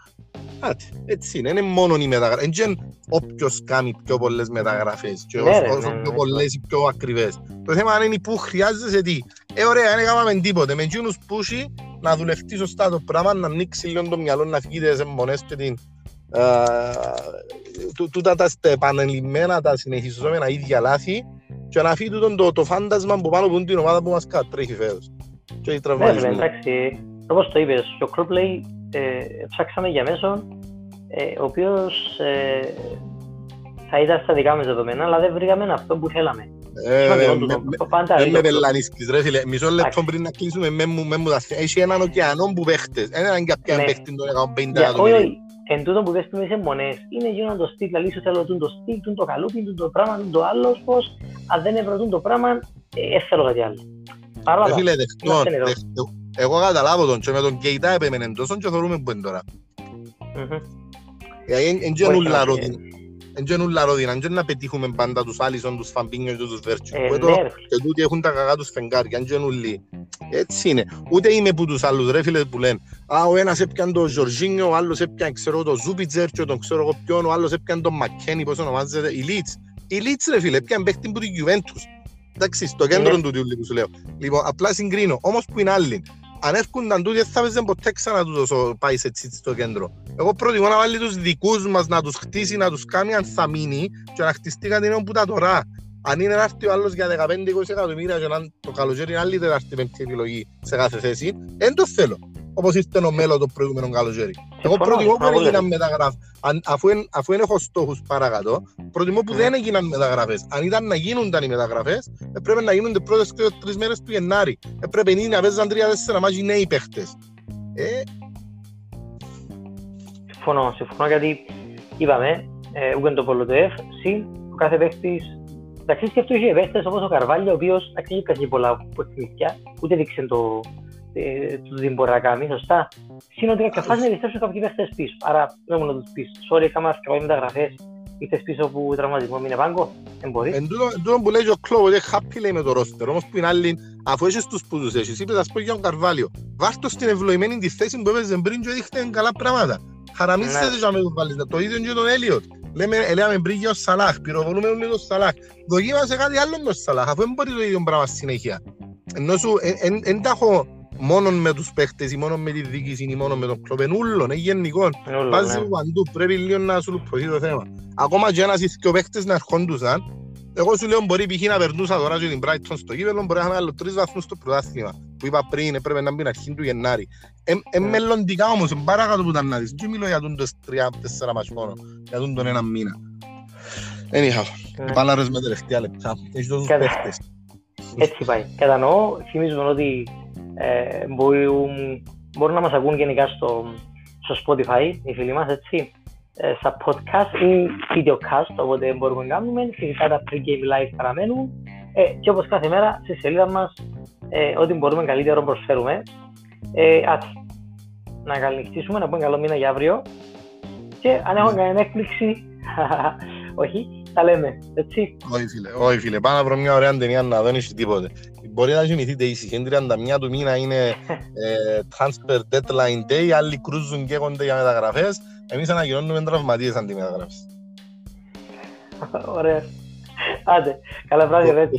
Speaker 2: Άτε, έτσι είναι, είναι μόνο οι μεταγραφές. Είναι όποιος κάνει πιο πολλές μεταγραφές και
Speaker 1: Ναι,
Speaker 2: όσο
Speaker 1: ρε,
Speaker 2: όσο
Speaker 1: ναι,
Speaker 2: πιο
Speaker 1: ναι.
Speaker 2: πολλές ή πιο ακριβές. Το θέμα είναι που χρειάζεσαι τι. Ε, ωραία, δεν έκαναμε τίποτε. Με εκείνους που έχει, να δουλευτείς σωστά το πράγμα, να ανοίξεις λίγο το μυαλό, να φύγεις τις αιμονές και την... α, τού- Τούτα τα στε- επανελειμμένα, τα συνεχιζόμενα ίδια λάθη και να φύγει τούτο το, το φάντασμα που πάνω από την ομάδα που μας κατρέχει φέτος. Και οι
Speaker 1: Ναι, φίλε,
Speaker 2: τραυματισμοί.
Speaker 1: εντάξει, όπως το είπες, ο Κλοπ λέει, ε, ψάξαμε για μέσον, ε, ο οποίος ε, θα ήταν στα δικά μας δεδομένα, αλλά δεν βρήκαμε αυτό που θέλαμε.
Speaker 2: Ε,
Speaker 1: Σημαντικό
Speaker 2: με-
Speaker 1: τούτο.
Speaker 2: με-
Speaker 1: Πάντα
Speaker 2: Δεν
Speaker 1: λέει
Speaker 2: με
Speaker 1: ο Κλοπ.
Speaker 2: πελανίσκεις ρε φίλε. Μισό λεπτό
Speaker 1: Εντάξει.
Speaker 2: πριν να κλείσουμε με μου, με μου τα θέα. Έχει έναν ωκεανό που παίχτες. Δεν είναι για ποιον
Speaker 1: Ναι.
Speaker 2: παίχτη των 150
Speaker 1: Για- Όχι,
Speaker 2: εκατομμύρια.
Speaker 1: όχι. Εν τούτο που πες του είσαι μονές, είναι γίνον το στυλ, δηλαδή σου θέλω τούν το στυλ, τούν το καλούπι, τούν το πράγμα, τούν το άλλο, πώς, αν δεν έβρω το πράγμα, ε, δεν θέλω κάτι άλλο. Παρ' όλα
Speaker 2: Ρε
Speaker 1: αυτά,
Speaker 2: φίλε, δεχτών,
Speaker 1: είμαστε εδώ.
Speaker 2: Δεχτών. Εγώ καταλάβω τον και με τον Κεϊτά επέμενε τόσο και θεωρούμε που είναι τώρα.
Speaker 1: μμμ.
Speaker 2: Γιατί εν- εν
Speaker 1: Όχι,
Speaker 2: γενούλα
Speaker 1: όχι,
Speaker 2: ρόδινα. Εν γενούλα ρόδινα. Εν να πετύχουμε πάντα τους Άλισον, τους Φαμπίνιος και τους Βέρτσιο.
Speaker 1: ε,
Speaker 2: Που
Speaker 1: ναι,
Speaker 2: εδώ
Speaker 1: ρε φίλε.
Speaker 2: και τούτοι έχουν τα κακά τους φεγγάρια. Εν γενούλοι. Έτσι είναι. Ούτε είμαι που τους άλλους ρε φίλε που λένε «Α, ο ένας έπιαν τον Ζορζίνιο, ο άλλος έπιαν ξέρω τον Ζούπιτζερ και τον ξέρω εγώ ποιον, ο άλλος έπιαν τον Μακκένι, πώς ονομάζεται, η Λίτς». Η Λίτς ρε φίλε, έπιαν παίχτη που την Juventus. Εντάξει, στο κέντρο
Speaker 1: Ναι.
Speaker 2: του τιούλου που σου λέω. Λοιπόν, απλά συγκρίνω. Όμως που είναι άλλοι. Αν έρχονταν τούτοι, θα παίζαν ποτέ ξανά τους όσο πάει σε έτσι στο κέντρο. Εγώ προτιμώ να βάλει τους δικούς μας, να τους χτίσει, να τους κάνει αν θα μείνει και να χτιστεί κάτι νέο που τα τώρα. Αν είναι να έρθει ο άλλος για 15-20 εκατομμύρια και να το καλοκαίρι είναι άλλη τεράστια πέμπτη επιλογή σε κάθε θέση, δεν το θέλω όπως ήρθε ο μέλλον το προηγούμενο καλοκαίρι. Εγώ προτιμώ που δεν έγιναν μεταγραφές. Αφού, αφού έχω στόχους παρακάτω, προτιμώ που δεν έγιναν μεταγραφές. Αν ήταν να γίνονταν οι μεταγραφές, έπρεπε να γίνονται πρώτες και τρεις μέρες του Γενάρη. Έπρεπε να παίζαν τρία-τέσσερα μάτια νέοι παίχτες. Ε...
Speaker 1: Συμφωνώ, συμφωνώ γιατί είπαμε, ε, ούτε το Πολωτεύ, συν ο κάθε παίχτης Εντάξει, σκέφτομαι είχε παίχτες όπως ο Καρβάλιο, ο οποίος δεν έχει πολλά που ούτε δείξε το, ε, του δεν μπορεί να κάνει, σωστά. Συν ότι κάποια φάση να επιστρέψουν κάποιοι παίχτες πίσω. Άρα δεν μόνο να τους πεις, sorry, έκανα αρκετά μεταγραφές, ήρθες πίσω που τραυματισμός μείνε πάγκο, δεν μπορείς.
Speaker 2: Εν τούτο που λέει ο Κλόβο, ότι happy λέει με το ρόστερ, όμως που είναι άλλοι, αφού έχεις τους που τους έχεις, είπες ας πω για τον Καρβάλιο, βάρτο στην ευλογημένη τη θέση που έπαιζε πριν και έδειχνε καλά πράγματα. Χαραμίστε ναι. με τον βάλεις, το ίδιο και τον Έλιοτ. Λέμε, λέμε πριν για ο Σαλάχ, πυροβολούμε όλοι τον Σαλάχ. Δοκίμασε κάτι άλλο με τον Σαλάχ, αφού δεν μπορεί το ίδιο πράγμα συνέχεια. Ενώ σου, εν τα έχω μόνο με τους παίχτες ή μόνο με τη διοίκηση ή μόνο με τον κλόπ, είναι ούλον, είναι γενικό. Βάζει ναι. παντού, πρέπει λίγο να σου λουπωθεί το θέμα. Ακόμα και ένας ή παίχτες να ερχόντουσαν, εγώ σου λέω μπορεί π.χ. να περνούσα τώρα και την Brighton στο κύπελο, μπορεί να είχαμε άλλο τρεις βαθμούς στο πρωτάθλημα. Που είπα πριν, έπρεπε να μπει αρχή του Γενάρη. Ε, ναι. μελλοντικά όμως, παρακάτω που ήταν να δεις. Και μιλώ για τον τρία-τέσσερα μας μόνο, για τον ένα μήνα. Anyhow, ναι. πάλαρες με τελευταία λεπτά. Έχεις τόσους παίχτες.
Speaker 1: Έτσι πάει. Κατανοώ, θυμίζουμε ότι ε, μπορούν, μπορούν να μας ακούν γενικά στο, στο Spotify, οι φίλοι μας, έτσι, ε, στα podcast ή videocast, οπότε μπορούμε να κάνουμε. Φυσικά τα pre-game live παραμένουν. Ε, και όπως κάθε μέρα, στη σελίδα μας, ε, ό,τι μπορούμε καλύτερο προσφέρουμε. Ε, ας, να καληνυχτήσουμε, να πούμε καλό μήνα για αύριο. Και αν έχω κανένα έκπληξη, όχι, τα λέμε, έτσι.
Speaker 2: Όχι φίλε, όχι φίλε, πάμε να βρω μια ωραία ταινία να δω τίποτε μπορεί να γεννηθείτε ήσυχοι. 31 του μήνα είναι ε, transfer deadline day, άλλοι κρούζουν και έχονται για μεταγραφές. Εμείς ανακοινώνουμε τραυματίες αντί μεταγραφές.
Speaker 1: Ωραία. Άντε, καλά βράδυ, ρε.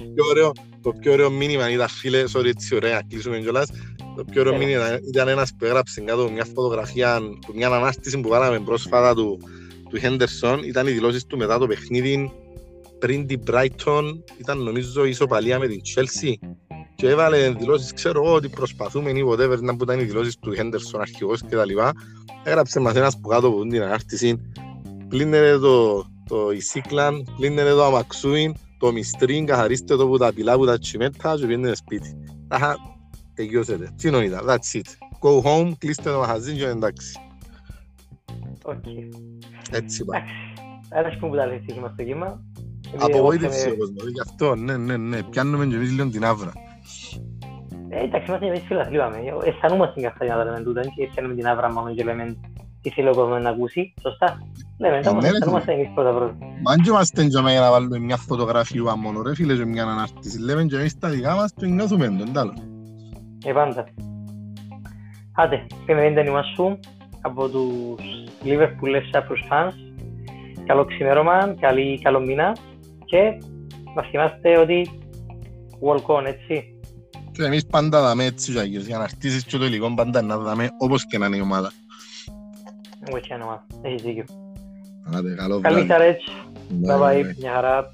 Speaker 1: Το πιο ωραίο,
Speaker 2: το πιο ωραίο μήνυμα ήταν, φίλε, sorry, έτσι ωραία, κλείσουμε κιόλας. Το πιο ωραίο ναι. μήνυμα ήταν ένας που έγραψε κάτω μια φωτογραφία, μια ανάστηση που βάλαμε πρόσφατα του, του Henderson. Ήταν οι δηλώσεις του μετά το παιχνίδι πριν την Brighton, ήταν νομίζω ισοπαλία με την Chelsea και έβαλε δηλώσεις, ξέρω εγώ ότι προσπαθούμε ή whatever να που ήταν οι δηλώσεις του Henderson αρχηγός και τα λοιπά. Έγραψε μας ένας που κάτω από την ανάρτηση, πλύνερε το, το Ισίκλαν, πλύνερε το Αμαξούιν, το Μιστρίν, καθαρίστε το που τα πιλά που τα τσιμέτα και πήγαινε σπίτι. Αχα, τελειώσετε. Τι νόητα, that's it. Go home, κλείστε το μαχαζί και εντάξει.
Speaker 1: Okay.
Speaker 2: Έτσι πάει.
Speaker 1: Ένας που τα λέει στο κύμα.
Speaker 2: Απογοήτευση ο κόσμος, γι' αυτό, ναι, ναι, ναι, πιάνουμε και εμείς λίγο την άβρα.
Speaker 1: Ε, εντάξει, είμαστε εμείς φίλοι, είπαμε. Αισθανούμαστε καθαρή να λέμε τούτα και πιάνουμε την άβρα μόνο και λέμε τι θέλει ο κόσμος να ακούσει, σωστά. Λέμε, όμως ναι, αισθανούμαστε εμείς πρώτα πρώτα.
Speaker 2: Μα αν και είμαστε για να βάλουμε μια φωτογραφία μόνο ρε φίλε και μια ανάρτηση. Λέμε και εμείς τα δικά μας το νιώθουμε, δεν τ' άλλο.
Speaker 1: Ε, πάντα. Άντε, πήμε την ταινία σου από τους Liverpool Cyprus fans. Καλό ξημέρωμα, καλή, καλό μήνα και να θυμάστε ότι walk on, έτσι.
Speaker 2: Και εμείς πάντα δάμε έτσι, για να αρτήσεις και το υλικό πάντα να δάμε όπως και να είναι η ομάδα.
Speaker 1: Εγώ και η ομάδα, έχεις δίκιο.
Speaker 2: Άντε, καλό
Speaker 1: βράδυ. Καλή χαρά έτσι. Bye bye, μια χαρά.